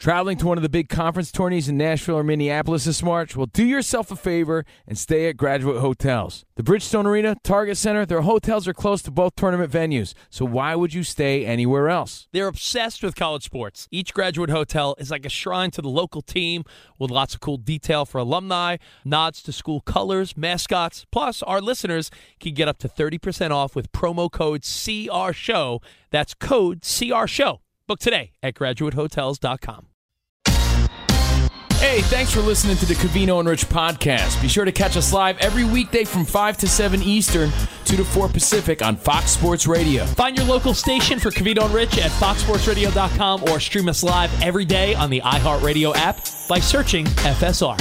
Traveling to one of the big conference tourneys in Nashville or Minneapolis this March? Well, do yourself a favor and stay at graduate hotels. The Bridgestone Arena, Target Center, their hotels are close to both tournament venues, so why would you stay anywhere else? They're obsessed with college sports. Each graduate hotel is like a shrine to the local team with lots of cool detail for alumni, nods to school colors, mascots. Plus, our listeners can get up to 30% off with promo code CR That's code CR Book today at graduatehotels.com. Hey, thanks for listening to the Covino and Rich podcast. Be sure to catch us live every weekday from 5 to 7 Eastern, 2 to 4 Pacific on Fox Sports Radio. Find your local station for Covino and Rich at foxsportsradio.com or stream us live every day on the iHeartRadio app by searching FSR.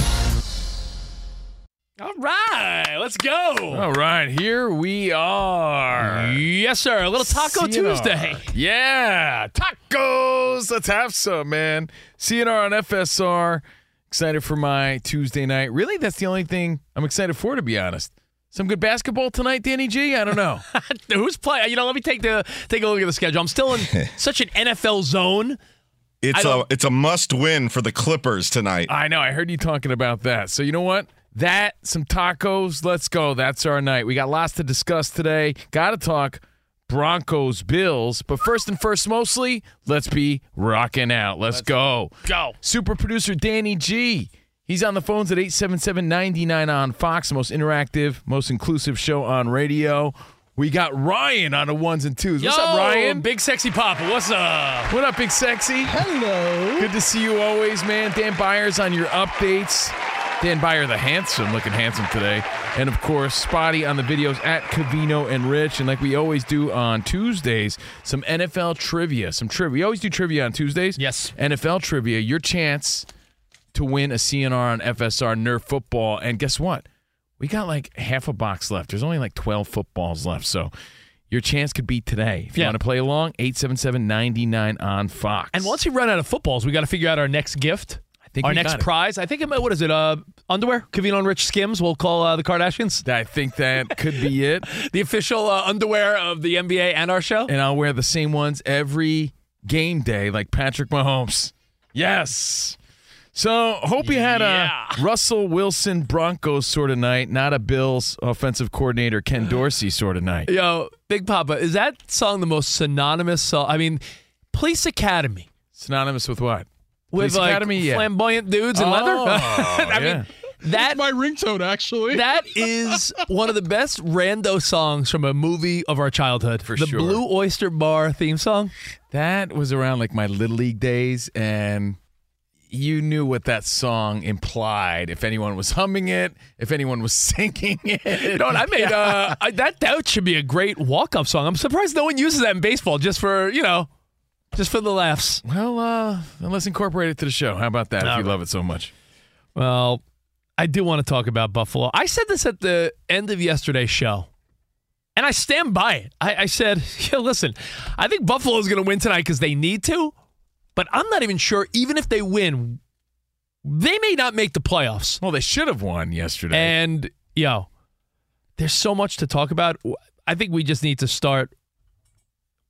All right, let's go. All right, here we are. Yes, sir. A little Taco CNR. Tuesday. Yeah, tacos. Let's have some, man. CNR on FSR. Excited for my Tuesday night. Really, that's the only thing I'm excited for, to be honest. Some good basketball tonight, Danny G. I don't know. Who's playing? You know, let me take the take a look at the schedule. I'm still in such an NFL zone. It's I a don't- it's a must win for the Clippers tonight. I know. I heard you talking about that. So you know what? That some tacos. Let's go. That's our night. We got lots to discuss today. Got to talk Broncos Bills, but first and first, mostly let's be rocking out. Let's, go. Go. Super producer Danny G. He's on the phones at 877-99 on Fox, the most interactive, most inclusive show on radio. We got Ryan on the ones and twos. What's up, Ryan? Big sexy papa. What's up? What up, big sexy? Hello. Good to see you always, man. Dan Beyers on your updates. Dan Beyer, the handsome, looking handsome today. And of course, Spotty on the videos at Covino and Rich. And like we always do on Tuesdays, some NFL trivia. Some trivia. We always do trivia on Tuesdays. Yes. NFL trivia. Your chance to win a CNR on FSR Nerf football. And guess what? We got like half a box left. There's only like 12 footballs left. So your chance could be today. If you Yeah. want to play along, 877-99 on Fox. And once we run out of footballs, we got to figure out our next gift. Think our next prize. I think it might, what is it? Uh, underwear? Covino and Rich Skims. We'll call uh, the Kardashians. I think that could be it. The official uh, underwear of the NBA and our show. And I'll wear the same ones every game day like Patrick Mahomes. Yes. So hope you had Yeah. a Russell Wilson Broncos sort of night, not a Bills offensive coordinator Ken Dorsey sort of night. Yo, Big Papa, is that song the most synonymous song? I mean, Police Academy Synonymous with what? With Police like Academy, yeah. flamboyant dudes in leather. Oh, I yeah. mean, that my ringtone, actually. that is one of the best rando songs from a movie of our childhood. For the sure. Blue Oyster Bar theme song. That was around like my little league days, and you knew what that song implied. If anyone was humming it, if anyone was singing it, You know what? I made uh, I, that. That should be a great walk-up song. I'm surprised no one uses that in baseball, just for you know, just for the laughs. Well, uh, let's incorporate it to the show. How about that? if you right. love it so much. Well, I do want to talk about Buffalo. I said this at the end of yesterday's show, and I stand by it. I, I said, yeah, listen, I think Buffalo is going to win tonight because they need to, but I'm not even sure, even if they win, they may not make the playoffs. Well, they should have won yesterday. And, yo, there's so much to talk about. I think we just need to start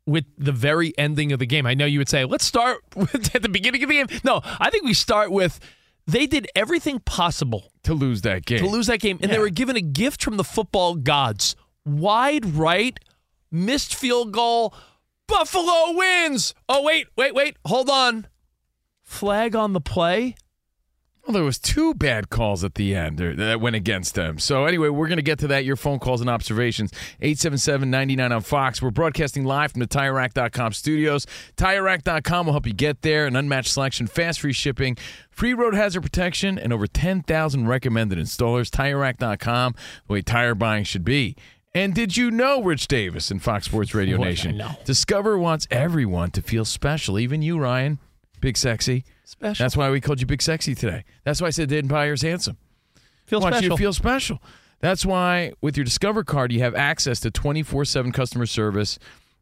with the very ending of the game. I know you would say, let's start with at the beginning of the game. No, I think we start with they did everything possible to lose that game. to lose that game, and they were given a gift from the football gods. Wide right, missed field goal. Buffalo wins. Oh wait, wait, wait. Hold on. Flag on the play. Well, there was two bad calls at the end that went against them. So anyway, we're going to get to that. Your phone calls and observations. 877-99 on Fox. We're broadcasting live from the TireRack.com studios. TireRack.com will help you get there. An unmatched selection, fast free shipping, free road hazard protection, and over 10,000 recommended installers. TireRack.com, the way tire buying should be. And did you know, Rich Davis and Fox Sports Radio Nation? Discover wants everyone to feel special, even you, Ryan. Big sexy. Special. That's why we called you Big Sexy today. That's why I said Dan Beyers handsome. Feel want you special. to feel special. That's why with your Discover card, you have access to 24 7 customer service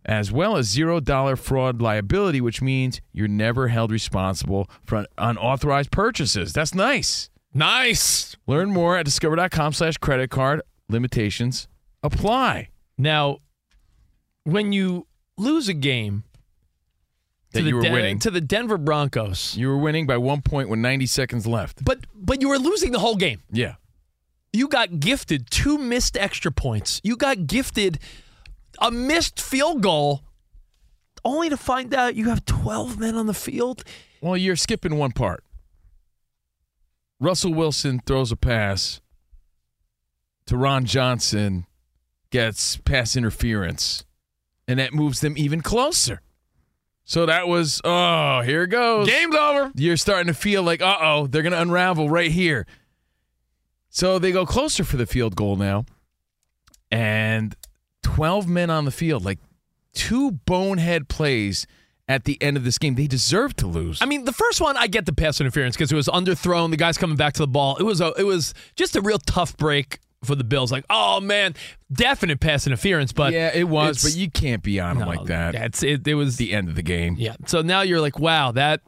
as well as $0 fraud liability, which means you're never held responsible for unauthorized purchases. That's nice. nice. Learn more at discover.com slash credit card. Limitations apply. Now, when you lose a game That to the you were Den- winning. to the Denver Broncos, You were winning by one point with 90 seconds left. but but you were losing the whole game. Yeah. You got gifted two missed extra points. You got gifted a missed field goal, only to find out you have 12 men on the field. Well, you're skipping one part. Russell Wilson throws a pass to Ron Johnson, gets pass interference, and that moves them even closer. So that was, oh, here it goes. Game's over. You're starting to feel like, uh oh, they're going to unravel right here. So they go closer for the field goal now. And 12 men on the field, like two bonehead plays at the end of this game. They deserve to lose. I mean, the first one I get the pass interference because it was underthrown. The guy's coming back to the ball. It was a, it was just a real tough break for the Bills. Like, oh man, definite pass interference. But yeah, it was, but you can't be on them no, like that. That's it. It was the end of the game. Yeah. So now you're like, wow, that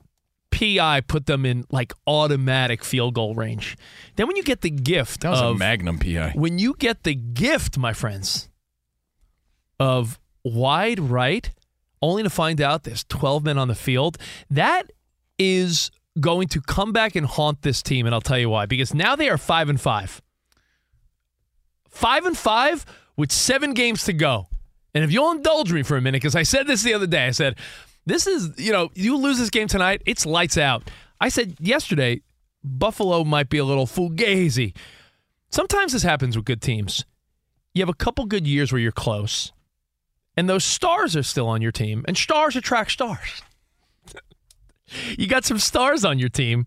PI put them in like automatic field goal range. Then when you get the gift That was of a Magnum PI. when you get the gift, my friends, of wide right, only to find out there's 12 men on the field, that is going to come back and haunt this team, and I'll tell you why. Because now they are five and five. Five and five with seven games to go. And if you'll indulge me for a minute, because I said this the other day, I said, this is, you know, you lose this game tonight, it's lights out. I said yesterday, Buffalo might be a little fugazi. Sometimes this happens with good teams. You have a couple good years where you're close, and those stars are still on your team, and stars attract stars. you got some stars on your team,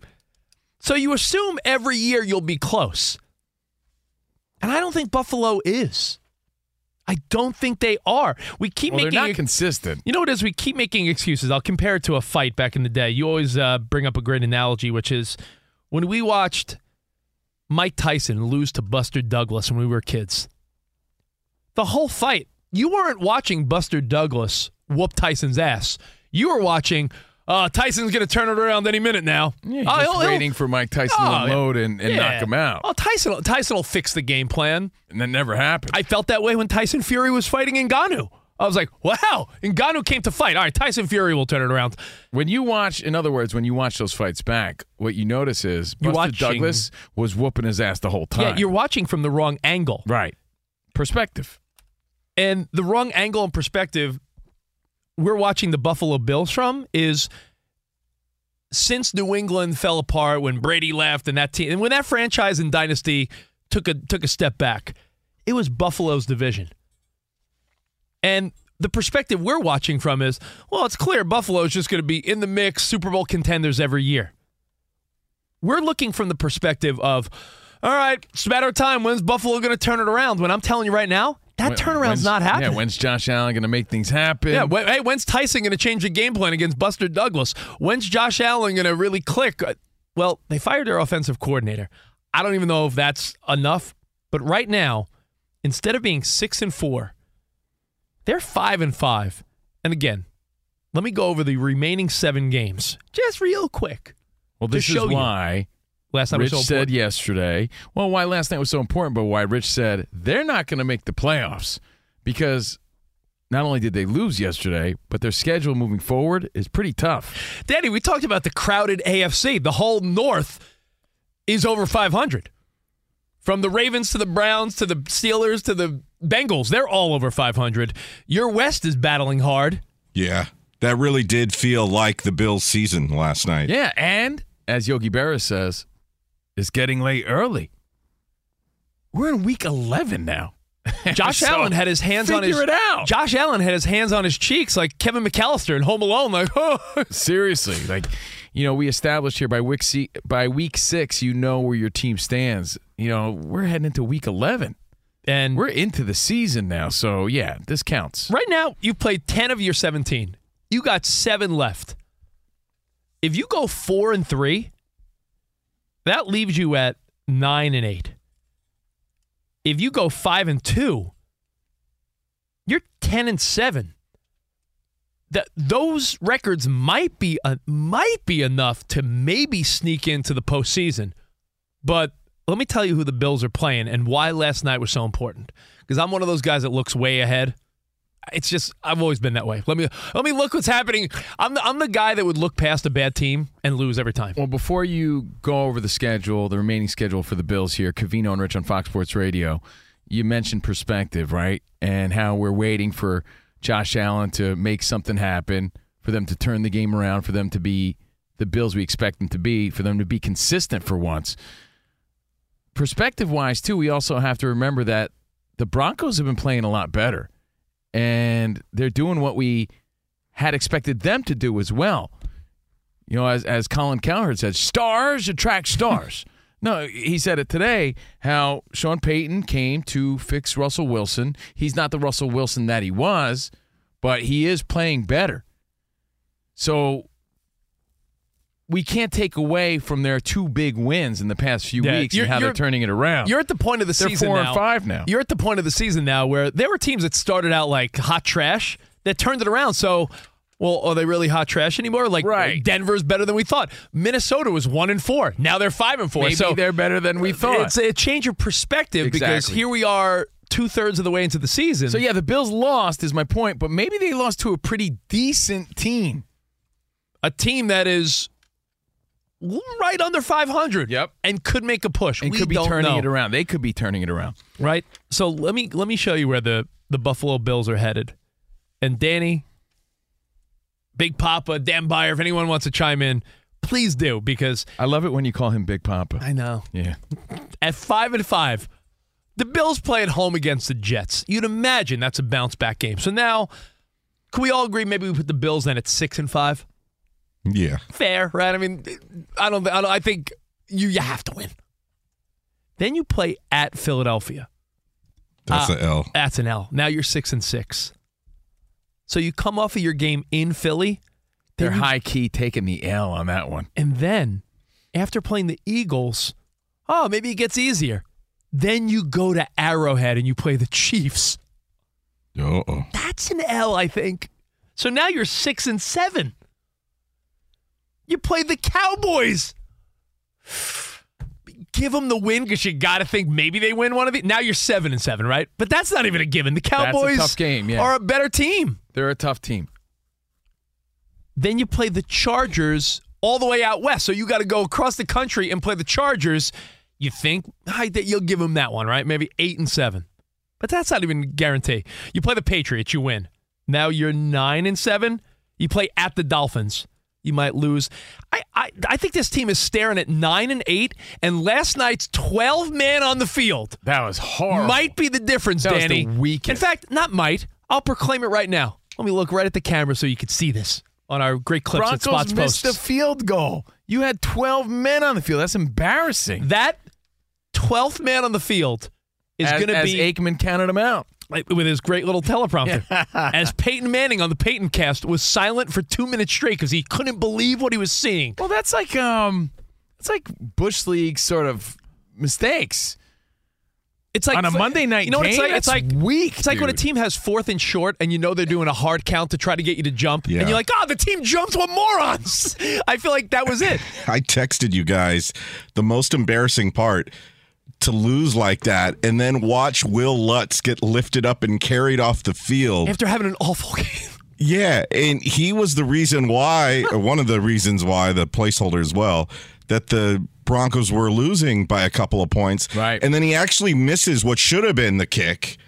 so you assume every year you'll be close. And I don't think Buffalo is. I don't think they are. We keep Well, they're making not consistent. you know what it is? We keep making excuses. I'll compare it to a fight back in the day. You always uh, bring up a great analogy, which is when we watched Mike Tyson lose to Buster Douglas when we were kids. The whole fight, you weren't watching Buster Douglas whoop Tyson's ass. You were watching, uh, Tyson's going to turn it around any minute now. Yeah, Oh, just he'll- he'll- waiting for Mike Tyson Oh, to unload and, and Yeah. knock him out. Oh, Tyson, Tyson will fix the game plan. And that never happened. I felt that way when Tyson Fury was fighting Ngannou. I was like, wow, Ngannou came to fight. All right, Tyson Fury will turn it around. when you watch, in other words, when you watch those fights back, what you notice is Buster watching- Douglas was whooping his ass the whole time. Yeah, you're watching from the wrong angle. right. Perspective. And the wrong angle and perspective we're watching the Buffalo Bills from is since New England fell apart when Brady left and that team and when that franchise and dynasty took a took a step back, it was Buffalo's division. And the perspective we're watching from is, well, it's clear Buffalo is just going to be in the mix, Super Bowl contenders every year. We're looking from the perspective of, all right, it's a matter of time. When's Buffalo going to turn it around? When I'm telling you right now, that When- turnaround's not happening. Yeah, when's Josh Allen going to make things happen? Yeah, when, hey, when's Tyson going to change the game plan against Buster Douglas? When's Josh Allen going to really click? Uh, Well, they fired their offensive coordinator. I don't even know if that's enough, but right now, instead of being six and four, they're five and five. And again, let me go over the remaining seven games just real quick. well, this is show you. Why Last time Rich was so said important. yesterday. Well, why last night was so important, but why Rich said they're not going to make the playoffs because not only did they lose yesterday, but their schedule moving forward is pretty tough. Danny, we talked about the crowded AFC. The whole North is over 500. From the Ravens to the Browns to the Steelers to the Bengals, they're all over 500. Your West is battling hard. Yeah. That really did feel like the Bills season last night. Yeah, and as Yogi Berra says, is getting late early. We're in week 11 now. Josh So, Allen had his hands on his figure it out. Josh Allen had his hands on his cheeks like Kevin McAllister in Home Alone. Like, oh, Seriously, like you know, we established here by week by week six, you know where your team stands. You know, we're heading into week 11. and We're into the season now, so yeah, this counts. right now you've played ten of your seventeen. You got seven left. If you go four and three, that leaves you at nine and eight. If you go five and two, you're ten and seven. That those records might be uh, might be enough to maybe sneak into the postseason, but let me tell you who the Bills are playing and why last night was so important. Because I'm one of those guys that looks way ahead. It's just I've always been that way. Let me let me look what's happening. I'm the, I'm the guy that would look past a bad team and lose every time. Well, before you go over the schedule, the remaining schedule for the Bills here, Covino and Rich on Fox Sports Radio, you mentioned perspective, right? And how we're waiting for Josh Allen to make something happen, for them to turn the game around, for them to be the Bills we expect them to be, for them to be consistent for once. Perspective wise, too, we also have to remember that the Broncos have been playing a lot better, and they're doing what we had expected them to do as well. You know, as as Colin Cowherd said, stars attract stars. no, he said it today. How Sean Payton came to fix Russell Wilson. He's not the Russell Wilson that he was, but he is playing better. So we can't take away from their two big wins in the past few Yeah, weeks and how they're turning it around. You're at the point of the They're season four now. and five now. You're at the point of the season now where there were teams that started out like hot trash that turned it around. So, well, are they really hot trash anymore? Like Right. Denver's better than we thought. Minnesota was one and four. Now they're five and four. Maybe so they're better than we thought. It's a change of perspective because here we are two thirds of the way into the season. So yeah, the Bills lost is my point, but maybe they lost to a pretty decent team. a team that is right under 500. Yep. And could make a push. And we could be don't turning know. it around. They could be turning it around. right? So let me let me show you where the the Buffalo Bills are headed. And Danny, Big Papa, Dan Beyer, if anyone wants to chime in, please do because I love it when you call him Big Papa. I know Yeah. at five and five, the Bills play at home against the Jets. You'd imagine that's a bounce back game. So now, can we all agree maybe we put the Bills then at six and five? Yeah. Fair, right? I mean, I don't. I, don't, I think you you have to win. Then you play at Philadelphia. That's Uh, L. That's an L. Now you're six and six. So you come off of your game in Philly. They're you- high key taking the L on that one. And then after playing the Eagles, oh, maybe it gets easier. Then you go to Arrowhead and you play the Chiefs. Uh-oh. That's an L, I think. So now you're six and seven. You played the Cowboys. Give them the win because you got to think maybe they win one of these. Now you're seven and seven, right? But that's not even a given. The a Cowboys tough game, yeah. are a better team. They're a tough team. Then you play the Chargers all the way out west. So you got to go across the country and play the Chargers. You think I, that you'll give them that one, right? Maybe eight and seven. But that's not even a guarantee. You play the Patriots, you win. Now you're nine and seven. You play at the Dolphins. You might lose. I, I I think this team is staring at nine and eight, and last night's twelve man on the field That was horrible. might be the difference, That was Danny. the weakest. In fact, not might. I'll proclaim it right now. Let me look right at the camera so you can see this on our great clips Broncos at Spots missed Posts. the field goal. You had 12 men on the field. That's embarrassing. that twelfth man on the field is going to be. as be Aikman counted him out. Like, with his great little teleprompter. as Peyton Manning on the Peyton cast was silent for two minutes straight because he couldn't believe what he was seeing. Well, that's like um, it's like bush league sort of mistakes. It's like On a Monday night You know what it's game? like? It's like weak, It's like when a team has fourth and short, and you know they're doing a hard count to try to get you to jump, Yeah. and you're like, "Oh, the team jumped. What morons!" I feel like that was it. I texted you guys the most embarrassing part to lose like that and then watch Wil Lutz get lifted up and carried off the field. After having an awful game. Yeah, and he was the reason why, or one of the reasons why, the placeholder as well, that the Broncos were losing by a couple of points. Right. And then he actually misses what should have been the kick.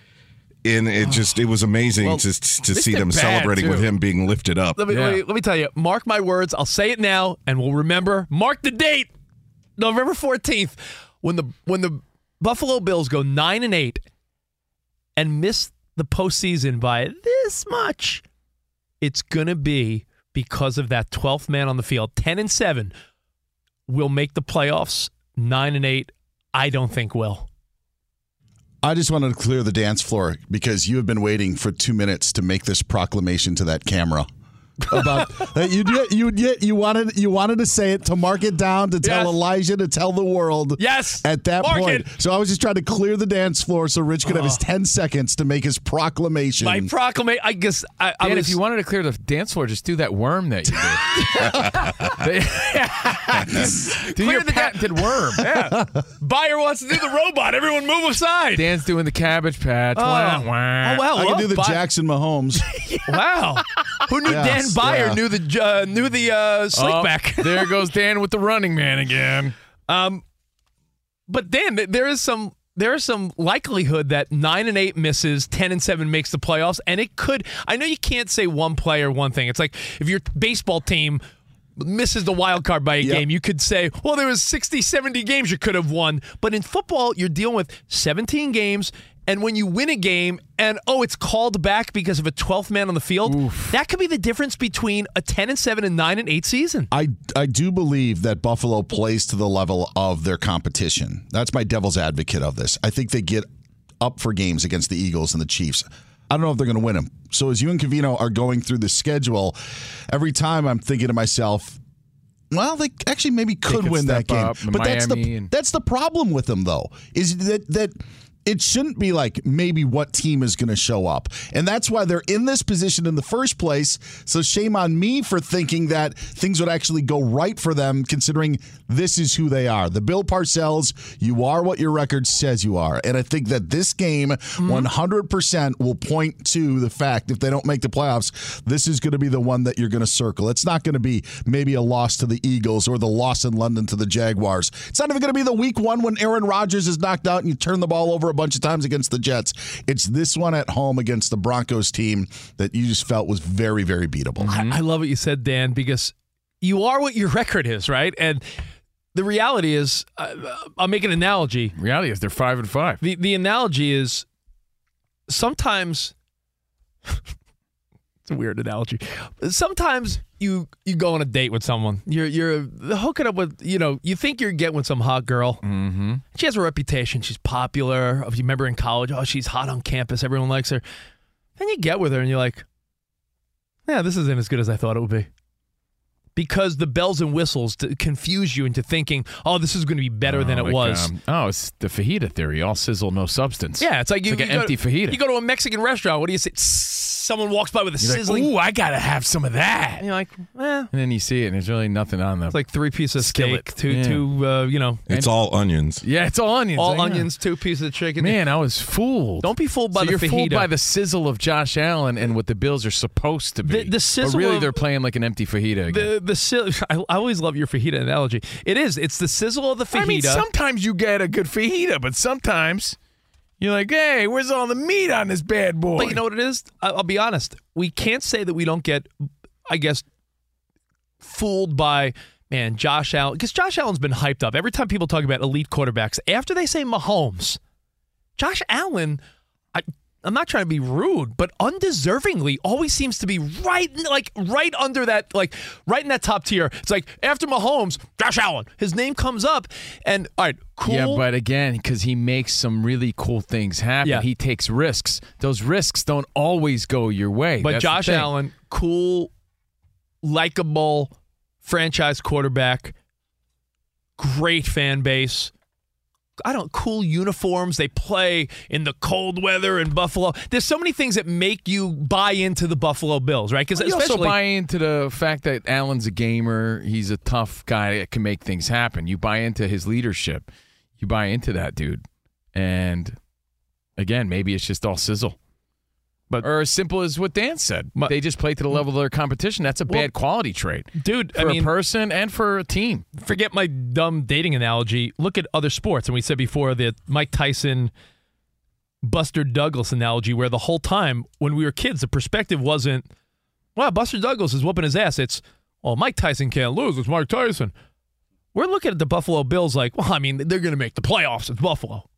And it just, it was amazing Well, to, to see them bad, celebrating with him being lifted up. Let me, let me let me tell you. Mark my words. I'll say it now, and we'll remember. Mark the date. November 14th, when the when the Buffalo Bills go nine and eight and miss the postseason by this much, it's gonna be because of that 12th man on the field. 10 and 7 will make the playoffs. 9 and 8, I don't think will. I just wanted to clear the dance floor because you have been waiting for two minutes to make this proclamation to that camera about that you you you you wanted you wanted to say it to mark it down to tell Yes. Elijah to tell the world. Yes. At that Mark point, it. so I was just trying to clear the dance floor so Rich could have his oh. ten seconds to make his proclamation. My proclamation, I guess I, I Dan, was. if you wanted to clear the dance floor, just do that worm that you did. do Clear your the da- patented worm. yeah. Beyer wants to do the robot. Everyone move aside. Dan's doing the cabbage patch. Oh. Wah, Oh, wah. wow. I can do the Buy- Jackson Mahomes. Wow. Who knew Yes, Dan Beyer yeah. knew the uh, knew the uh, Oh, slickback? there goes Dan with the running man again. Um, but Dan, there is some there is some likelihood that nine and eight misses, ten and seven makes the playoffs, and it could. I know you can't say one player, one thing. It's like if your baseball team misses the wild card by a Yep. game, you could say, well, there was 60, 70 games you could have won. But in football, you're dealing with 17 games. And when you win a game and oh, it's called back because of a 12th man on the field, that could be the difference between a 10 and 7 and 9 and 8 season. I I do believe that Buffalo plays to the level of their competition. That's my devil's advocate of this. I think they get up for games against the Eagles and the Chiefs. I don't know if they're going to win them. So as you and Covino are going through the schedule, every time I'm thinking to myself, well, they actually maybe could could win that game. up, But that's the and- that's the problem with them though. Is that that it shouldn't be like maybe what team is going to show up. And that's why they're in this position in the first place. So shame on me for thinking that things would actually go right for them considering this is who they are. The Bill Parcells, you are what your record says you are. And I think that this game mm-hmm. 100% will point to the fact if they don't make the playoffs, this is going to be the one that you're going to circle. It's not going to be maybe a loss to the Eagles or the loss in London to the Jaguars. It's not even going to be the week one when Aaron Rodgers is knocked out and you turn the ball over a bunch of times against the Jets. It's this one at home against the Broncos team that you just felt was very, very beatable. I, I love what you said, Dan, because you are what your record is, right? And the reality is, uh, I'll make an analogy. Reality is they're five and five. The the analogy is sometimes it's a weird analogy. Sometimes you you go on a date with someone. You're you're hooking up with you know you think you're getting with some hot girl. Mm-hmm. She has a reputation. She's popular. If you remember in college, oh she's hot on campus. Everyone likes her. Then you get with her and you're like, yeah, this isn't as good as I thought it would be. Because the bells and whistles to confuse you into thinking, oh, this is going to be better than Oh, it like, was. um, oh, it's the fajita theory. All sizzle, no substance. Yeah, it's like you, like you an go- empty fajita. You go to a Mexican restaurant. What do you say? Someone walks by with a You're like, sizzling. ooh, I gotta have some of that. and you're like, eh. And then you see it, and there's really nothing on them. It's like three pieces of Skillet. steak, two, Yeah. two, uh, you know, It's all onions. yeah, it's all onions. all Yeah. onions, two pieces of chicken. Man, I was fooled. Don't be fooled by so the you're fajita. fooled by the sizzle of Josh Allen and what the Bills are supposed to be. The- the sizzle but really, of- they're playing like an empty fajita. Again. the the si- I, I always love your fajita analogy. It is. It's the sizzle of the fajita. I mean, sometimes you get a good fajita, but sometimes you're like, hey, where's all the meat on this bad boy? But you know what it is? I- I'll be honest. We can't say that we don't get, I guess, fooled by man Josh Allen because Josh Allen's been hyped up every time people talk about elite quarterbacks. After they say Mahomes, Josh Allen, I. I'm not trying to be rude, but undeservingly always seems to be right, like right under that, like right in that top tier. It's like after Mahomes, Josh Allen, his name comes up, and all right, cool. Yeah, but again, because he makes some really cool things happen. Yeah. He takes risks. Those risks don't always go your way. But That's Josh. Allen, cool, likable franchise quarterback, great fan base. I don't cool uniforms. They play in the cold weather in Buffalo. There's so many things that make you buy into the Buffalo Bills, right? Because also especially buy into the fact that Allen's a gamer. He's a tough guy that can make things happen. You buy into his leadership. You buy into that dude. And again, maybe it's just all sizzle. But- or as simple as what Dan said. But- they just play to the level of their competition. That's a Well, bad quality trait dude, for I mean, a person and for a team. forget my dumb dating analogy. Look at other sports. And we said before the Mike Tyson, Buster Douglas analogy, where the whole time when we were kids, the perspective wasn't, wow, Buster Douglas is whooping his ass. It's, oh, Mike Tyson can't lose. It's Mike Tyson. we're looking at the Buffalo Bills like, well, I mean, they're going to make the playoffs with Buffalo.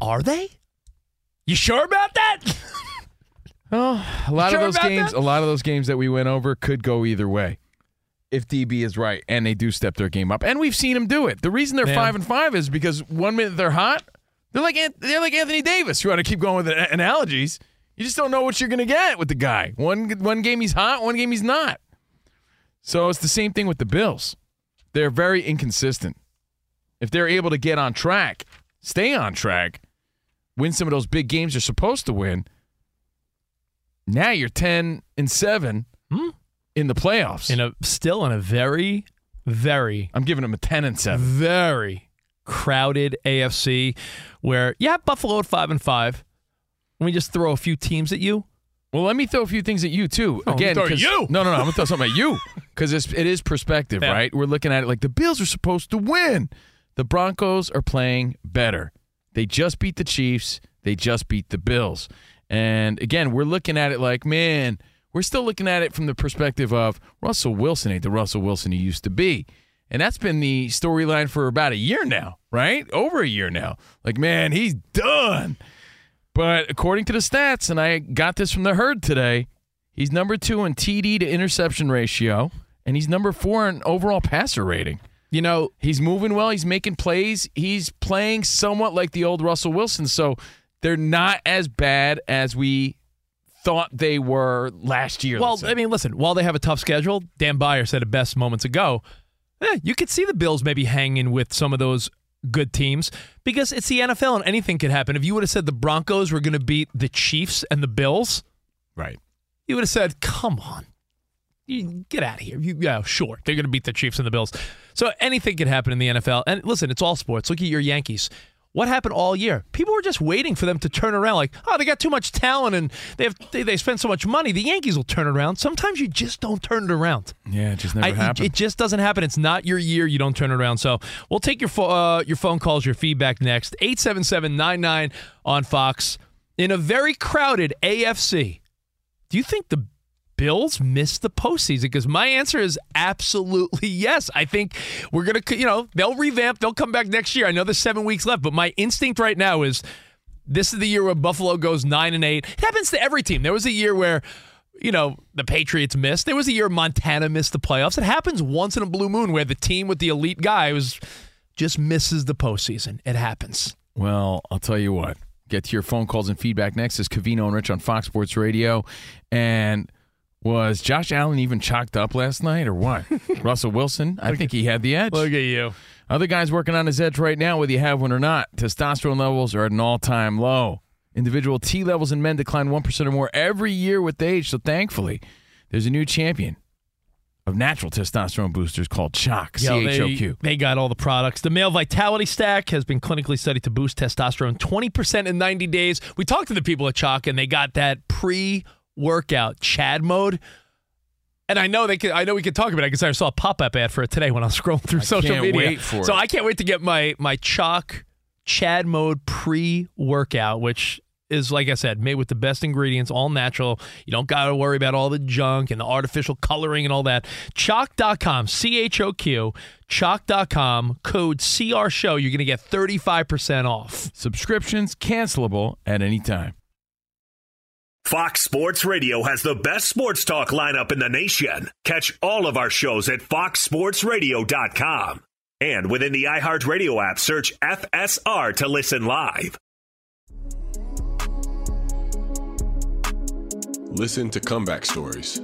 Are they? You sure about that? Oh, a lot Sure of those games, that? a lot of those games that we went over could go either way. If DB is right and they do step their game up, and we've seen them do it. The reason they're five and five is because one minute they're hot, they're like they're like Anthony Davis. You want to keep going with the analogies? You just don't know what you're going to get with the guy. One one game he's hot, one game he's not. So it's the same thing with the Bills. They're very inconsistent. If they're able to get on track, stay on track, win some of those big games they're supposed to win, now you're 10 and 7 hmm? in the playoffs. in a still in a very, very, I'm giving them a 10 and 7. very crowded AFC where yeah, Buffalo at five and five. Let me just throw a few teams at you. Well, let me throw a few things at you too. Oh, Again, throw you. No, no, no. I'm gonna throw something at you because it is perspective, Yeah. right? We're looking at it like the Bills are supposed to win. The Broncos are playing better. They just beat the Chiefs. They just beat the Bills. And again, we're looking at it like, man, we're still looking at it from the perspective of Russell Wilson ain't the Russell Wilson he used to be. And that's been the storyline for about a year now, right? Over a year now. Like, man, he's done. But according to the stats, and I got this from the herd today, he's number two in TD to interception ratio, and he's number four in overall passer rating. You know, He's moving well. He's making plays. He's playing somewhat like the old Russell Wilson. So they're not as bad as we thought they were last year. Well. I mean, listen, while they have a tough schedule, Dan Beyer said it best moments ago. Yeah, you could see the Bills maybe hanging with some of those good teams because it's the NFL and anything could happen. If you would have said the Broncos were going to beat the Chiefs and the Bills, right. you would have said, "Come on, you get out of here." You, yeah, sure, they're going to beat the Chiefs and the Bills. So anything could happen in the NFL. And listen, it's all sports. Look at your Yankees. What happened all year? People were just waiting for them to turn around. Like, oh, they got too much talent and they have they, they spend so much money. The Yankees will turn around. Sometimes you just don't turn it around. Yeah, it just never I- it- happened. It, just doesn't happen. It's not your year. You don't turn it around. So we'll take your pho- uh, your phone calls, your feedback next. 877-99 on Fox. In a very crowded AFC, do you think the Bills miss the postseason? Because my answer is absolutely yes. I think we're gonna, you know, they'll revamp. They'll come back next year. I know there's seven weeks left, but my instinct right now is this is the year where Buffalo goes nine and eight. It happens to every team. There was a year where, you know, the Patriots missed. There was a year Montana missed the playoffs. It happens once in a blue moon where the team with the elite guy was just misses the postseason. It happens. Well, I'll tell you what. Get to your phone calls and feedback next. Is Covino and Rich on Fox Sports Radio. And was Josh Allen even chalked up last night or what? Russell Wilson? I think he had the edge. Look at you. Other guys working on his edge right now, whether you have one or not. Testosterone levels are at an all time low. Individual T levels in men decline 1% or more every year with age. So thankfully, there's a new champion of natural testosterone boosters called CHOQ, Yo, C H O they, they got all the products. The male vitality stack has been clinically studied to boost testosterone 20% in 90 days. We talked to the people at CHOQ and they got that pre-workout Chad mode. And I know they could, I know we could talk about it because I saw a pop-up ad for it today when I was scrolling through social can't media. so it. I can't wait to get my my CHOQ Chad mode pre-workout, which is like I said, made with the best ingredients, all natural. You don't got to worry about all the junk and the artificial coloring and all that. CHOQ.com, C H O Q, CHOQ.com, code CR show. You're going to get 35% off. Subscriptions cancelable at any time. Fox Sports Radio has the best sports talk lineup in the nation. Catch all of our shows at foxsportsradio.com. And within the iHeartRadio app, search FSR to listen live. Listen to comeback stories.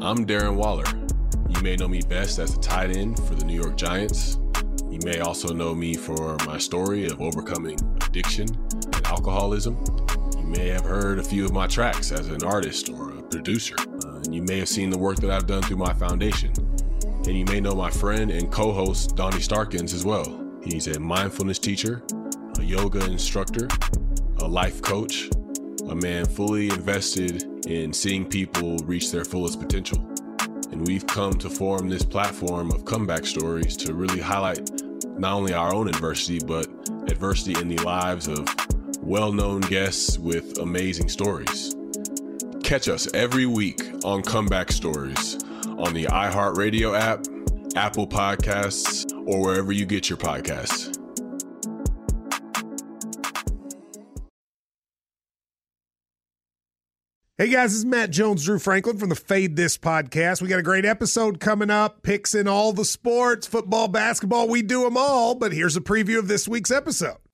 I'm Darren Waller. You may know me best as a tight end for the New York Giants. You may also know me for my story of overcoming addiction and alcoholism. You may have heard a few of my tracks as an artist or a producer. Uh, and you may have seen the work that I've done through my foundation. And you may know my friend and co host, Donnie Starkins, as well. He's a mindfulness teacher, a yoga instructor, a life coach, a man fully invested in seeing people reach their fullest potential. And we've come to form this platform of comeback stories to really highlight not only our own adversity, but adversity in the lives of well known guests with amazing stories. Catch us every week on Comeback Stories on the iHeartRadio app, Apple Podcasts, or wherever you get your podcasts. Hey guys, this is Matt Jones, Drew Franklin from the Fade This podcast. We got a great episode coming up, picks in all the sports, football, basketball, we do them all. But here's a preview of this week's episode.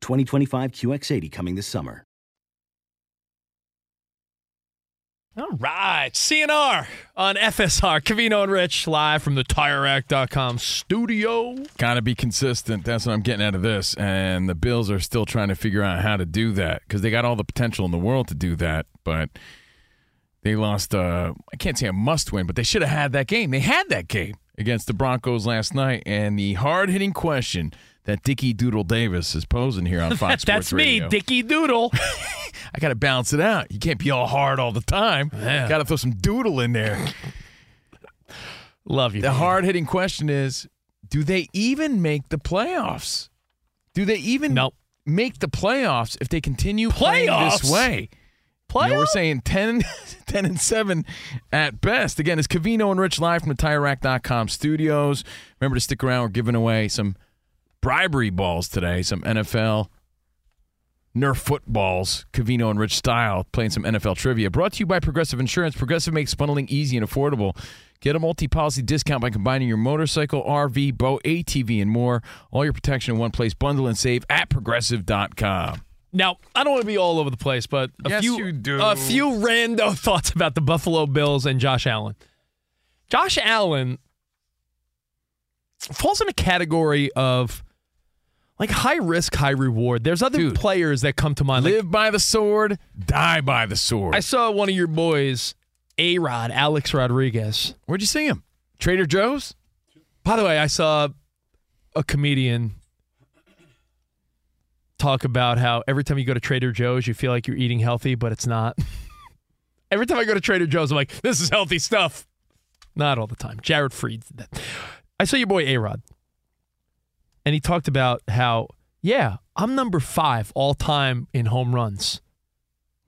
2025 QX80 coming this summer. All right, CNR on FSR, Covino and Rich, live from the TireRack.com studio. Gotta be consistent. That's what I'm getting out of this. And the Bills are still trying to figure out how to do that because they got all the potential in the world to do that, but they lost. Uh, I can't say a must win, but they should have had that game. They had that game against the Broncos last night. And the hard hitting question that Dickie Doodle Davis is posing here on Fox That's Sports me, Radio. Dickie Doodle. I got to balance it out. You can't be all hard all the time. Yeah. Got to throw some doodle in there. Love you. The hard hitting question is do they even make the playoffs? Do they even Nope. make the playoffs if they continue playing this way? You know, we're saying 10, 10 and 7 at best. Again, it's Covino and Rich live from the TireRack.com studios. Remember to stick around. We're giving away some bribery balls today, some NFL Nerf footballs, Covino and Rich style, playing some NFL trivia. Brought to you by Progressive Insurance. Progressive makes bundling easy and affordable. Get a multi policy discount by combining your motorcycle, RV, boat, ATV, and more. All your protection in one place. Bundle and save at progressive.com. Now, I don't want to be all over the place, but a Yes, few a few rando thoughts about the Buffalo Bills and Josh Allen. Josh Allen falls in a category of like high risk, high reward. There's other Dude. players that come to mind. Like, Live by the sword, die by the sword. I saw one of your boys, A Rod, Alex Rodriguez. Where'd you see him? Trader Joe's? By the way, I saw a comedian talk about how every time you go to Trader Joe's, you feel like you're eating healthy, but it's not. every time I go to Trader Joe's, I'm like, this is healthy stuff. Not all the time. Jared Freed. I saw your boy A Rod, and he talked about how, yeah, I'm number five all time in home runs.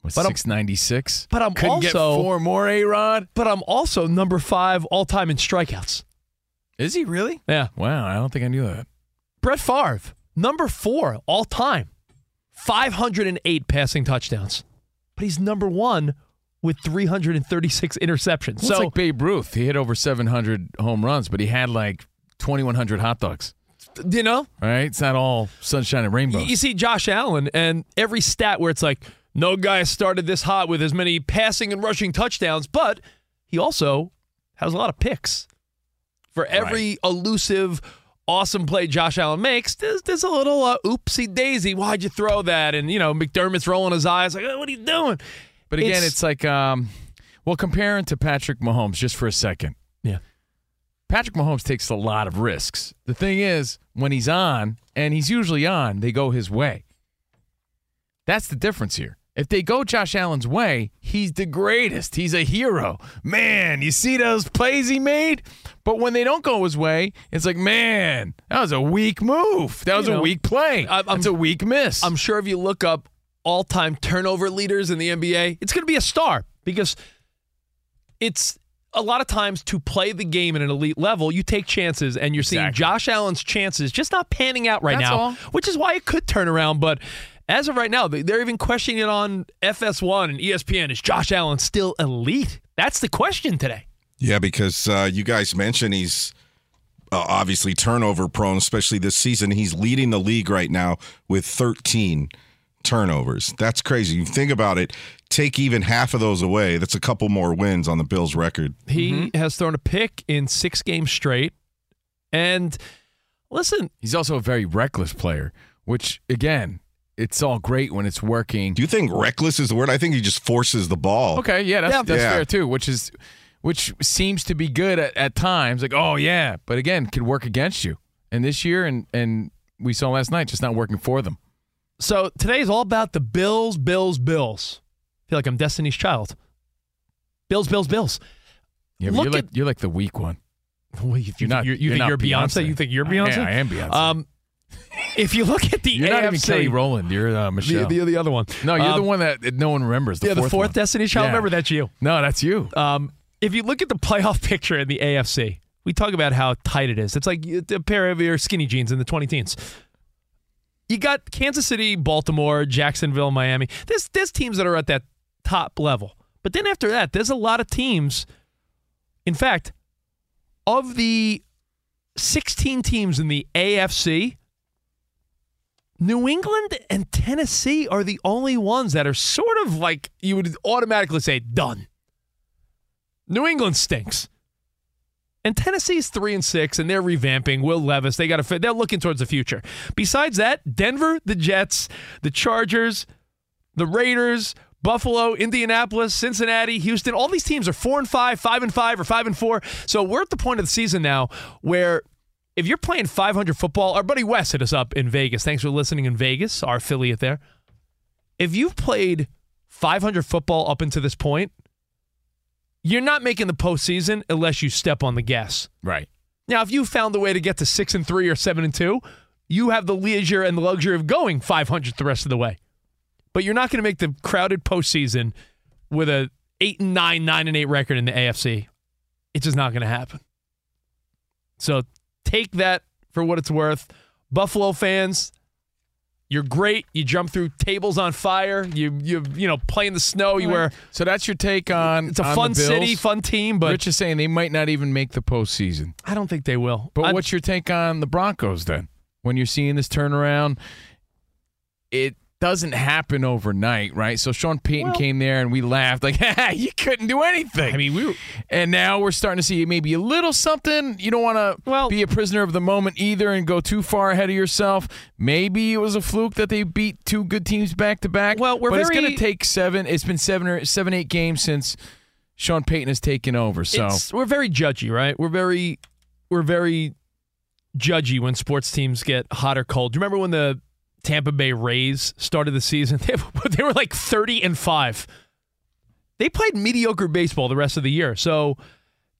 Was But I'm- six ninety six? But I'm couldn't get also four more. A Rod. But I'm also number five all time in strikeouts. Is he really? Yeah. Wow, I don't think I knew that. Brett Favre, number four all time, 508 passing touchdowns. But he's number one with 336 interceptions. Well, so it's like Babe Ruth. He hit over seven hundred home runs, but he had like twenty one hundred hot dogs. You know, right, it's not all sunshine and rainbows. you see Josh Allen and every stat where it's like, no guy started this hot with as many passing and rushing touchdowns, but he also has a lot of picks. For every elusive, awesome play Josh Allen makes, there's, there's a little uh, oopsie daisy. Why'd you throw that? And, you know, McDermott's rolling his eyes like, "Oh, what are you doing? But again, it's, like, um, well, comparing to Patrick Mahomes just for a second. Patrick Mahomes takes a lot of risks. The thing is, when he's on, and he's usually on, they go his way. That's the difference here. If they go Josh Allen's way, he's the greatest. He's a hero. Man, you see those plays he made? But when they don't go his way, it's like, man, that was a weak move. That was You a weak play. I- I'm- That's a weak miss. I'm sure if you look up all time turnover leaders in the NBA, it's going to be a star because it's a lot of times to play the game at an elite level, you take chances, and you're seeing Josh Allen's chances just not panning out right That's now, all. which is why it could turn around. But as of right now, they- they're even questioning it on FS1 and ESPN. Is Josh Allen still elite? That's the question today. Yeah, because uh, you guys mentioned he's uh, obviously turnover prone, especially this season. He's leading the league right now with 13 turnovers. That's crazy. You think about it, take even half of those away. That's a couple more wins on the Bills' record. He mm-hmm. has thrown a pick in six games straight. And listen, He's also a very reckless player, which again, it's all great when it's working. Do you think reckless is the word? I think he just forces the ball. Okay, yeah, that's Yeah. that's Yeah. fair too. Which is which seems to be good at, at times. Like, oh yeah, but again, can work against you. And this year, and and we saw last night, just not working for them. So today is all about the Bills, Bills, Bills. I feel like I'm Destiny's Child. Bills, Bills, Bills. Yeah, you're like you're like the weak one. Well, you, You're not- You, you think you're Beyonce? Beyonce. You think you're I- Beyonce? I am Beyonce. Um, if you look at the You're AFC, not even Kelly Rowland. You're uh, the, Michelle. the, the other one. no, you're the Um, one that that no one remembers. The yeah, fourth the fourth one. Destiny's Child. Yeah. Remember that's you. No, that's you. Um, if you look at the playoff picture in the AFC, we talk about how tight it is. It's like a pair of your skinny jeans in the 20 teens. You got Kansas City, Baltimore, Jacksonville, Miami. There's there's teams that are at that top level. But then after that, there's a lot of teams. In fact, of the 16 teams in the AFC, New England and Tennessee are the only ones that are sort of like you would automatically say done. New England stinks. And Tennessee's three and six, and they're revamping. Will Levis, they got to fit. They're looking towards the future. Besides that, Denver, the Jets, the Chargers, the Raiders, Buffalo, Indianapolis, Cincinnati, Houston. All these teams are four and five, five and five, or five and four. So we're at the point of the season now where if you're playing 500 football, our buddy Wes hit us up in Vegas. Thanks for listening in Vegas, our affiliate there. If you've played 500 football up until this point, you're not making the postseason unless you step on the gas. Right. Now, if you found a way to get to six and three or seven and two, you have the leisure and the luxury of going 500 the rest of the way. But you're not going to make the crowded postseason with a eight and nine, nine and eight record in the AFC. It's just not going to happen. So take that for what it's worth. Buffalo fans, you're great. You jump through tables on fire. You you you know play in the snow. You wear. So that's your take on. It's a on fun city, fun team, but Rich is saying they might not even make the postseason. I don't think they will. But I- what's your take on the Broncos then? When you're seeing this turnaround, it doesn't happen overnight, right? So Sean Payton came there and we laughed like, you couldn't do anything. I mean, we were, and now we're starting to see maybe a little something. You don't want to Well- be a prisoner of the moment either and go too far ahead of yourself. Maybe it was a fluke that they beat two good teams back to back. Well, we're but it's going to take seven. It's been seven or seven, eight games since Sean Payton has taken over. So It's- we're very judgy, right? We're very we're very judgy when sports teams get hot or cold. Do you remember when the Tampa Bay Rays started the season? They, they were like 30 and 5. They played mediocre baseball the rest of the year. So,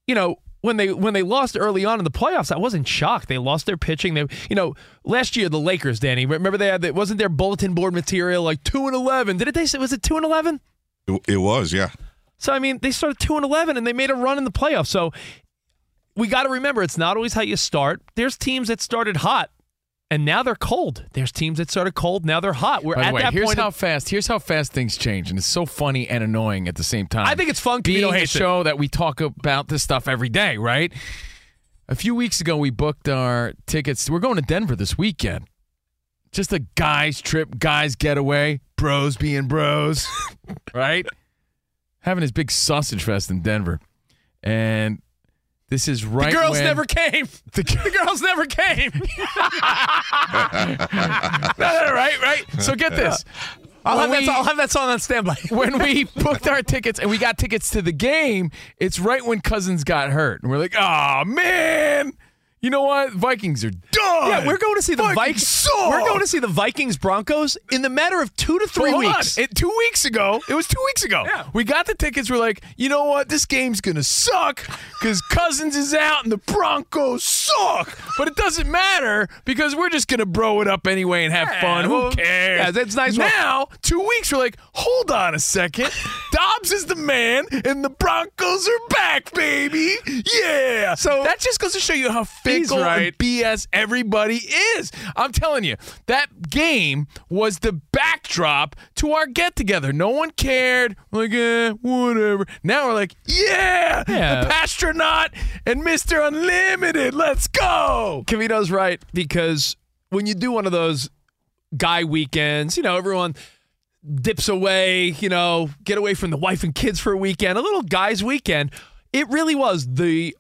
you know, when they when they lost early on in the playoffs, I wasn't shocked. They lost their pitching. They, you know, last year the Lakers, Danny, remember they had that wasn't their bulletin board material like two and eleven. Did it? They say was it two and eleven? It, it was, yeah. So I mean, they started two and eleven, and they made a run in the playoffs. So we got to remember, it's not always how you start. There's teams that started hot, and now they're cold. There's teams that started cold, now they're hot. We're By at way, that here's point. how fast here's how fast things change, and it's so funny and annoying at the same time. I think it's fun. being a it. show that we talk about this stuff every day, right? A few weeks ago, we booked our tickets. We're going to Denver this weekend. Just a guys trip, guys getaway, bros being bros, right? Having his big sausage fest in Denver, and this is right. the girls when- never came. The, girls never came. No, no, no, right, right. So get this. I'll have, we- I'll have that song on standby. when we booked our tickets and we got tickets to the game, it's right when Cousins got hurt. And we're like, oh, man. You know what? Vikings are done. Yeah, we're going to see the Vikings. We're going to see the Vikings Broncos in the matter of two to three hold on. weeks. It, two weeks ago, it was two weeks ago. Yeah. We got the tickets. We're like, you know what? This game's going to suck because Cousins is out and the Broncos suck. But it doesn't matter because we're just going to bro it up anyway and have Yeah, fun. Who cares? yeah, that's nice. Now, two weeks, we're like, hold on a second. Dobbs is the man and the Broncos are back, baby. Yeah. So- that just goes to show you how fickle right. and BS everybody is. I'm telling you, that game was the backdrop to our get together. No one cared. Like, eh, whatever. Now we're like, yeah, Yeah. the Passtronaut and Mr. Unlimited. Let's go. Covino's right because when you do one of those guy weekends, you know, everyone dips away, you know, get away from the wife and kids for a weekend, a little guys' weekend. It really was the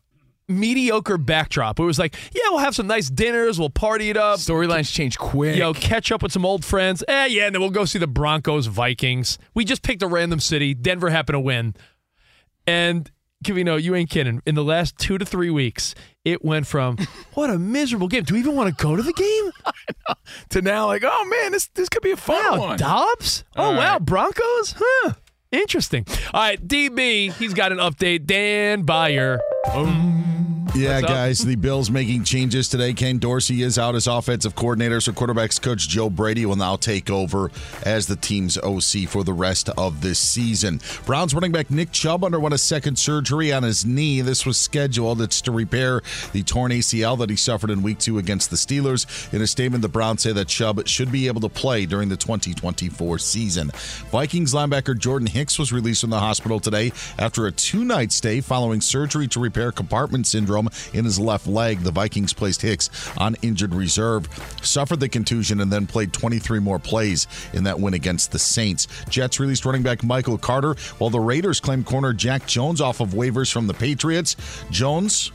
mediocre backdrop. It was like, yeah, we'll have some nice dinners, we'll party it up, Storylines change quick. you know, catch up with some old friends. Eh, yeah, and then we'll go see the Broncos, Vikings. We just picked a random city. Denver happened to win. And Covino, you ain't kidding. In the last two to three weeks, it went from what a miserable game. Do we even want to go to the game? to now, like, oh man, this this could be a fun Wow, one. Dobbs? Oh All wow, right. Broncos? Huh. Interesting. All right, DB, he's got an update. Dan Beyer. Um. Yeah, What's guys, the Bills making changes today. Ken Dorsey is out as offensive coordinator, so quarterbacks coach Joe Brady will now take over as the team's OC for the rest of this season. Browns running back Nick Chubb underwent a second surgery on his knee. This was scheduled. It's to repair the torn ACL that he suffered in week two against the Steelers. In a statement, the Browns say that Chubb should be able to play during the 2024 season. Vikings linebacker Jordan Hicks was released from the hospital today after a two night stay following surgery to repair compartment syndrome in his left leg. The Vikings placed Hicks on injured reserve, suffered the contusion, and then played 23 more plays in that win against the Saints. Jets released running back Michael Carter, while the Raiders claimed corner Jack Jones off of waivers from the Patriots. Jones,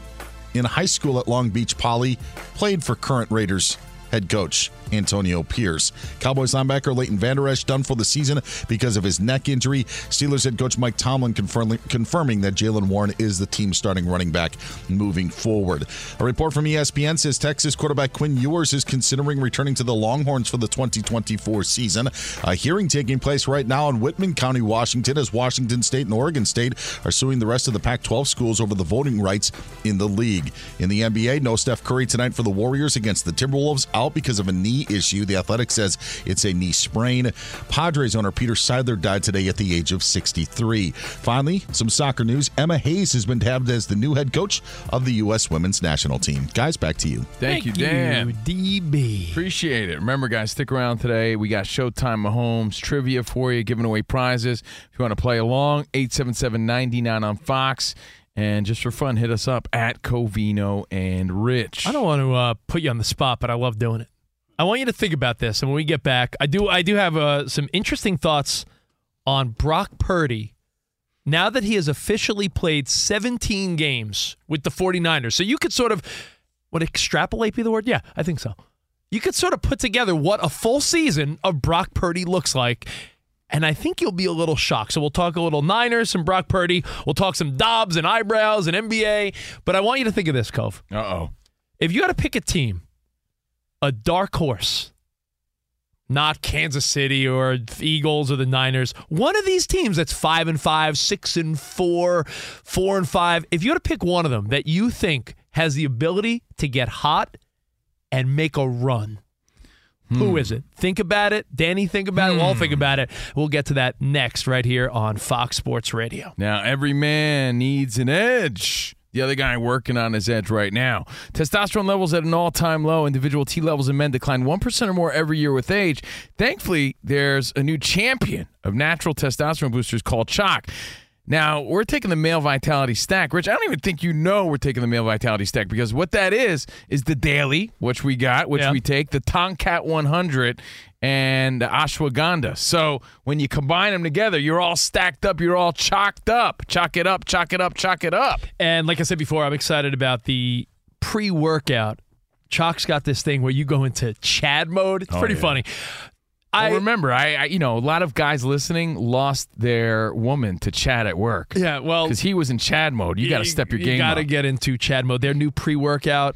in high school at Long Beach Poly, played for current Raiders head coach Antonio Pierce. Cowboys linebacker Leighton Vander Esch done for the season because of his neck injury. Steelers head coach Mike Tomlin confirming, confirming that Jaylen Warren is the team's starting running back moving forward. A report from ESPN says Texas quarterback Quinn Ewers is considering returning to the Longhorns for the 2024 season. A hearing taking place right now in Whitman County, Washington, as Washington State and Oregon State are suing the rest of the Pac 12 schools over the voting rights in the league. In the NBA, no Steph Curry tonight for the Warriors against the Timberwolves, out because of a knee issue. The Athletic says it's a knee sprain. Padres owner Peter Seidler died today at the age of 63. Finally, some soccer news. Emma Hayes has been tabbed as the new head coach of the U.S. women's national team. Guys, back to you. Thank, you, Dan. DB. Appreciate it. Remember, guys, stick around today. We got Showtime Mahomes trivia for you, giving away prizes. If you want to play along, 877-99 on Fox. And just for fun, hit us up at Covino and Rich. I don't want to uh, put you on the spot, but I love doing it. I want you to think about this, and when we get back, I do I do have uh, some interesting thoughts on Brock Purdy now that he has officially played 17 games with the 49ers. So you could sort of would extrapolate be the word? Yeah, I think so. You could sort of put together what a full season of Brock Purdy looks like. And I think you'll be a little shocked. So we'll talk a little Niners, some Brock Purdy. We'll talk some Dobbs and eyebrows and NBA. But I want you to think of this, Cove. Uh oh. If you had to pick a team, a dark horse, not Kansas City or the Eagles or the Niners, one of these teams that's five and five, six and four, four and five, if you had to pick one of them that you think has the ability to get hot and make a run, Who hmm. is it? Think about it. Danny, think about it. We'll all think hmm. about it. We'll get to that next right here on Fox Sports Radio. Now, every man needs an edge. The other guy working on his edge right now. Testosterone levels at an all time low. Individual T levels in men decline 1% or more every year with age. Thankfully, there's a new champion of natural testosterone boosters called CHOQ. Now, we're taking the male vitality stack. Rich, I don't even think you know we're taking the male vitality stack because what that is, is the daily, which we got, which Yeah. we take, the Tomcat 100 and ashwagandha. So when you combine them together, you're all stacked up, you're all chalked up. Chalk it up, chalk it up, chalk it up. And like I said before, I'm excited about the pre workout. CHOQ's got this thing where you go into Chad mode. It's Oh, pretty yeah. funny. I remember, I, I, you know, a lot of guys listening lost their woman to Chad at work. Yeah, well, because he was in Chad mode. You got to step your you game You got to get into Chad mode. Their new pre-workout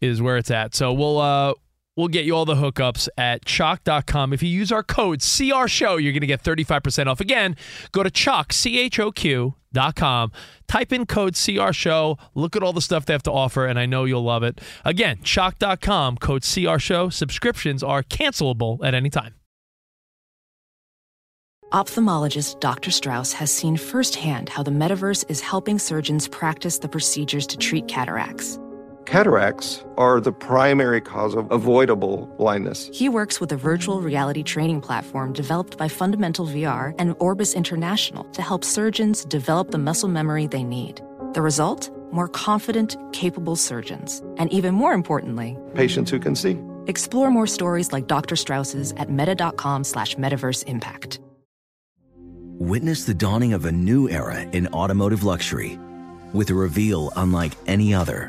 is where it's at. So we'll uh we'll get you all the hookups at CHOQ.com. If you use our code CR show, you're going to get 35% off. Again, go to CHOQ c h o q dot com. Type in code CR show. Look at all the stuff they have to offer and I know you'll love it. Again, CHOQ.com code CR show. Subscriptions are cancelable at any time. Ophthalmologist Dr. Strauss has seen firsthand how the metaverse is helping surgeons practice the procedures to treat cataracts. Cataracts are the primary cause of avoidable blindness. He works with a virtual reality training platform developed by Fundamental VR and Orbis International to help surgeons develop the muscle memory they need. The result? More confident, capable surgeons. And even more importantly, Patients who can see. explore more stories like Dr. Strauss's at meta.com slash metaverse impact. Witness the dawning of a new era in automotive luxury with a reveal unlike any other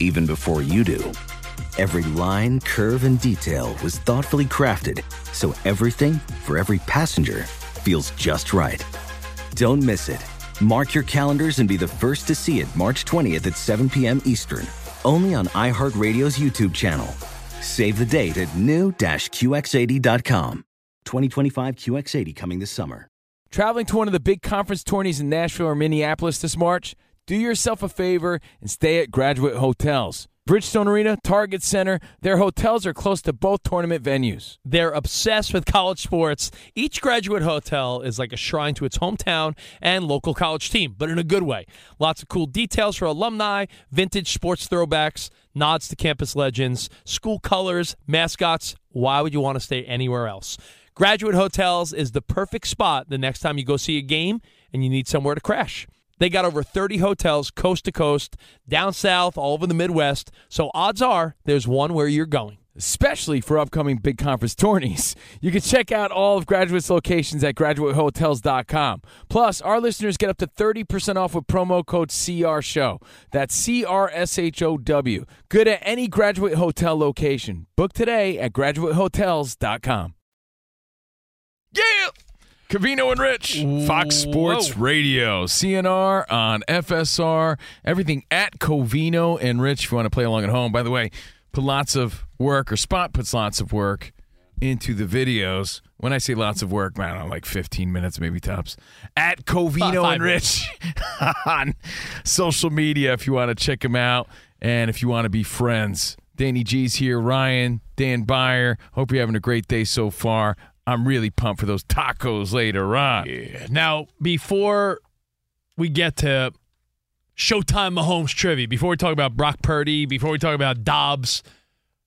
even before you do. Every line, curve, and detail was thoughtfully crafted so everything for every passenger feels just right. Don't miss it. Mark your calendars and be the first to see it March 20th at 7 p.m. Eastern, only on iHeartRadio's YouTube channel. Save the date at new-QX80.com. 2025 QX80 coming this summer. Traveling to one of the big conference tourneys in Nashville or Minneapolis this March? Do yourself a favor and stay at Graduate Hotels. Bridgestone Arena, Target Center, their hotels are close to both tournament venues. They're obsessed with college sports. Each graduate hotel is like a shrine to its hometown and local college team, but in a good way. Lots of cool details for alumni, vintage sports throwbacks, nods to campus legends, school colors, mascots. Why would you want to stay anywhere else? Graduate Hotels is the perfect spot the next time you go see a game and you need somewhere to crash. They got over 30 hotels coast to coast, down south, all over the Midwest. So odds are there's one where you're going. Especially for upcoming big conference tourneys. You can check out all of Graduate's locations at graduatehotels.com. Plus, our listeners get up to 30% off with promo code CR Show. That's C R S H O W. Good at any Graduate Hotel location. Book today at graduatehotels.com. Yeah! Covino and Rich, Fox Sports Whoa. Radio, CNR on FSR, everything at Covino and Rich if you want to play along at home. By the way, put lots of work, or Spot puts lots of work into the videos. When I say lots of work, man, I don't know, like 15 minutes, maybe tops. At Covino Five and Rich on social media if you want to check them out and if you want to be friends. Danny G's here, Ryan, Dan Beyer. Hope you're having a great day so far. I'm really pumped for those tacos later on. Yeah. Now, before we get to Showtime Mahomes trivia, before we talk about Brock Purdy, before we talk about Dobbs,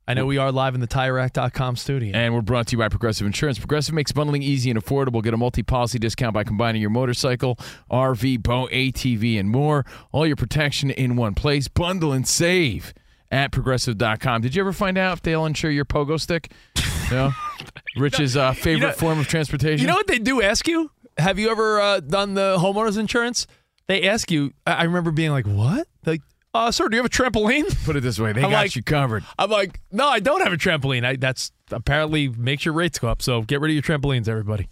I know we are live in the TireRack.com studio. And we're brought to you by Progressive Insurance. Progressive makes bundling easy and affordable. Get a multi policy discount by combining your motorcycle, RV, boat, ATV, and more. All your protection in one place. Bundle and save at progressive.com. Did you ever find out if they'll insure your pogo stick? No? Rich's uh, favorite know- form of transportation? You know what they do ask you? Have you ever uh, done the homeowners insurance? They ask you. I I remember being like, "What? Like, uh, sir, do you have a trampoline? Put it this way, they I'm got like- you covered. I'm like, no, I don't have a trampoline. I, that's apparently makes your rates go up. So get rid of your trampolines, everybody.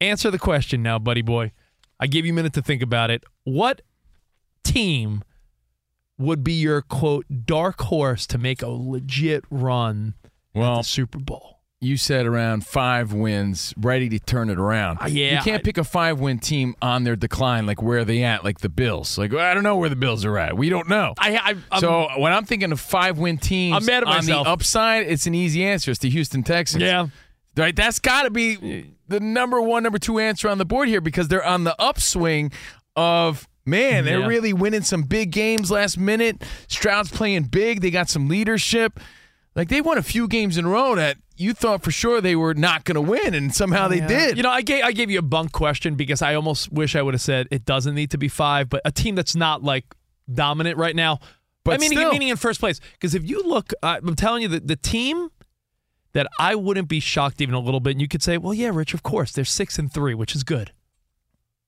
Answer the question now, buddy boy. I give you a minute to think about it. What team would be your quote dark horse to make a legit run Well, at the Super Bowl? You said around five wins, ready to turn it around. Uh, yeah, you can't I- pick a five-win team on their decline. Like where are they at? Like the Bills. Like I don't know where the Bills are at. We don't know. I, I I'm, so when I'm thinking of five-win teams, I'm mad at on myself. the upside, it's an easy answer. It's the Houston Texans. yeah. Right, that's got to be the number one, number two answer on the board here because they're on the upswing of man. They're Yeah. really winning some big games last minute. Stroud's playing big. They got some leadership. Like they won a few games in a row that you thought for sure they were not going to win, and somehow they did. You know, I gave I gave you a bunk question because I almost wish I would have said it doesn't need to be five, but a team that's not like dominant right now. But I mean, still. meaning in first place. Because if you look, uh, I'm telling you that the team that I wouldn't be shocked even a little bit, and you could say, well, yeah, Rich, of course, they're six and three, which is good.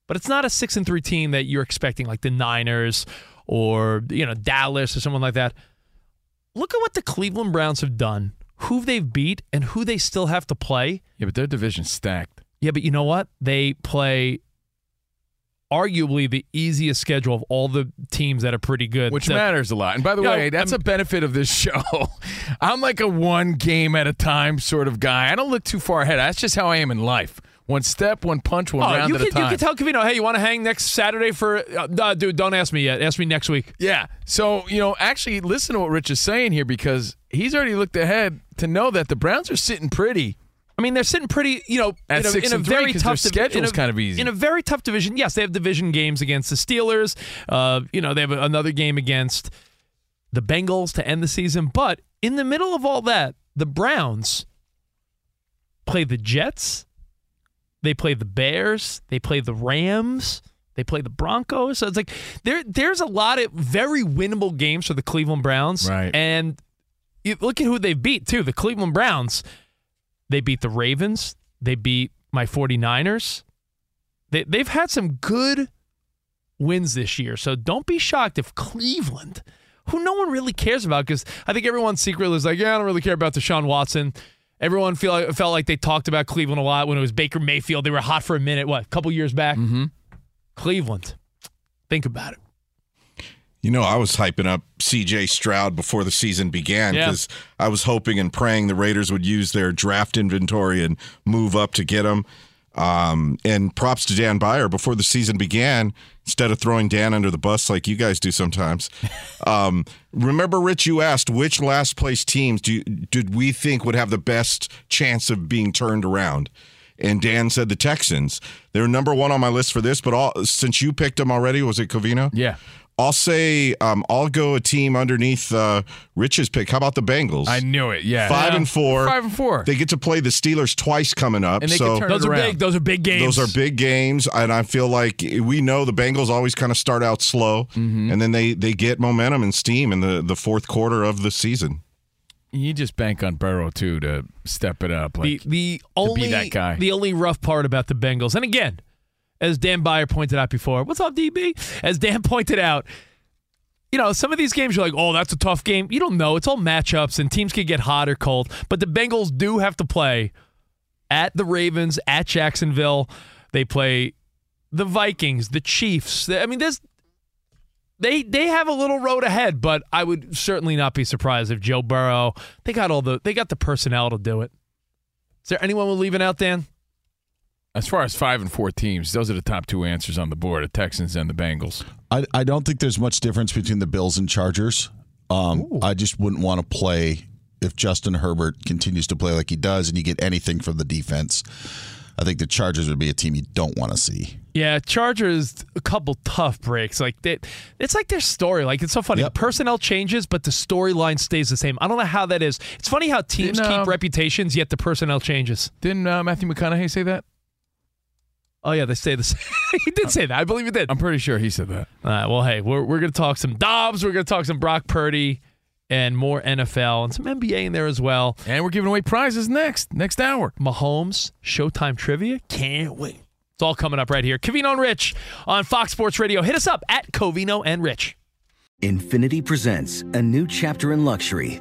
But it's not a six and three team that you're expecting, like the Niners or you know Dallas or someone like that. Look at what the Cleveland Browns have done, who they've beat, and who they still have to play. yeah, but their division's stacked. Yeah, but you know what? They play arguably the easiest schedule of all the teams that are pretty good. Which So- matters a lot. And by the way, that's I'm- a benefit of this show. I'm like a one game at a time sort of guy. I don't look too far ahead. That's just how I am in life. One step, one punch, one Oh, round you at can, a time. you can tell Covino, hey, you want to hang next Saturday for? Uh, uh, dude, don't ask me yet. Ask me next week. Yeah. So, you know, actually listen to what Rich is saying here because he's already looked ahead to know that the Browns are sitting pretty. I mean, they're sitting pretty, you know, At in a, six in a and three, very their tough divi- schedule's in a- kind of easy. In a very tough division. Yes, they have division games against the Steelers. Uh, you know, they have another game against the Bengals to end the season. But in the middle of all that, the Browns play the Jets. They play the Bears. They play the Rams. They play the Broncos. So it's like there, there's a lot of very winnable games for the Cleveland Browns. Right. And you look at who they beat too. The Cleveland Browns. They beat the Ravens. They beat my 49ers. They, they've had some good wins this year. So don't be shocked if Cleveland, who no one really cares about, because I think everyone secretly is like, yeah, I don't really care about Deshaun Watson. Everyone feel like, felt like they talked about Cleveland a lot when it was Baker Mayfield. They were hot for a minute, what, a couple years back? Mm-hmm. Cleveland. Think about it. You know, I was hyping up CJ Stroud before the season began Yeah. because I was hoping and praying the Raiders would use their draft inventory and move up to get him. Um, and props to Dan Beyer before the season began, instead of throwing Dan under the bus like you guys do sometimes. Um, remember, Rich, you asked which last place teams do you, did we think would have the best chance of being turned around? And Dan said the Texans. They're number one on my list for this, but all since you picked them already, was it Covino? Yeah. I'll say um, I'll go a team underneath uh, Rich's pick. How about the Bengals? I knew it. Yeah. Five Yeah. and four. Five and four. They get to play the Steelers twice coming up. And they so can turn Those it are around. big. Those are big games. those are big games, and I feel like we know the Bengals always kind of start out slow, Mm-hmm. and then they they get momentum and steam in the the fourth quarter of the season. You just bank on Burrow too to step it up. Like the the to only be that guy. the only rough part about the Bengals, and again, as Dan Beyer pointed out before, what's up, DB? As Dan pointed out, you know, some of these games you're like, oh, that's a tough game. You don't know. It's all matchups, and teams can get hot or cold. But the Bengals do have to play at the Ravens, at Jacksonville. They play the Vikings, the Chiefs. I mean, there's they they have a little road ahead, but I would certainly not be surprised if Joe Burrow. They got all the they got the personnel to do it. Is there anyone we're leaving out, Dan? As far as five and four teams, those are the top two answers on the board: the Texans and the Bengals. I, I don't think there's much difference between the Bills and Chargers. Um, I just wouldn't want to play if Justin Herbert continues to play like he does and you get anything from the defense. I think the Chargers would be a team you don't want to see. Yeah, Chargers a couple tough breaks. Like they, it's like their story. Like it's so funny. Yep. Personnel changes, but the storyline stays the same. I don't know how that is. It's funny how teams Didn't, keep um, reputations, yet the personnel changes. Didn't uh, Matthew McConaughey say that? Oh yeah, they stay the same. he did say that. I believe he did. I'm pretty sure he said that. All right, well, hey, we're, we're going to talk some Dobbs. We're going to talk some Brock Purdy and more NFL and some NBA in there as well. And we're giving away prizes next next hour. Mahomes Showtime trivia. Can't wait. It's all coming up right here. Covino and Rich on Fox Sports Radio. Hit us up at Covino and Rich. Infiniti presents a new chapter in luxury,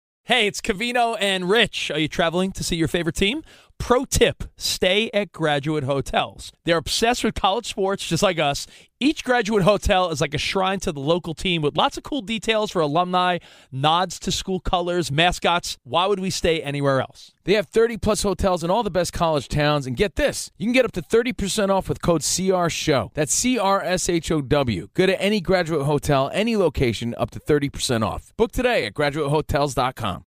Hey, it's Covino and Rich. Are you traveling to see your favorite team? Pro tip stay at graduate hotels. They're obsessed with college sports, just like us. Each graduate hotel is like a shrine to the local team with lots of cool details for alumni, nods to school colors, mascots. Why would we stay anywhere else? They have 30 plus hotels in all the best college towns. And get this you can get up to 30% off with code CRSHOW. That's C R S H O W. Go to any graduate hotel, any location, up to 30% off. Book today at graduatehotels.com.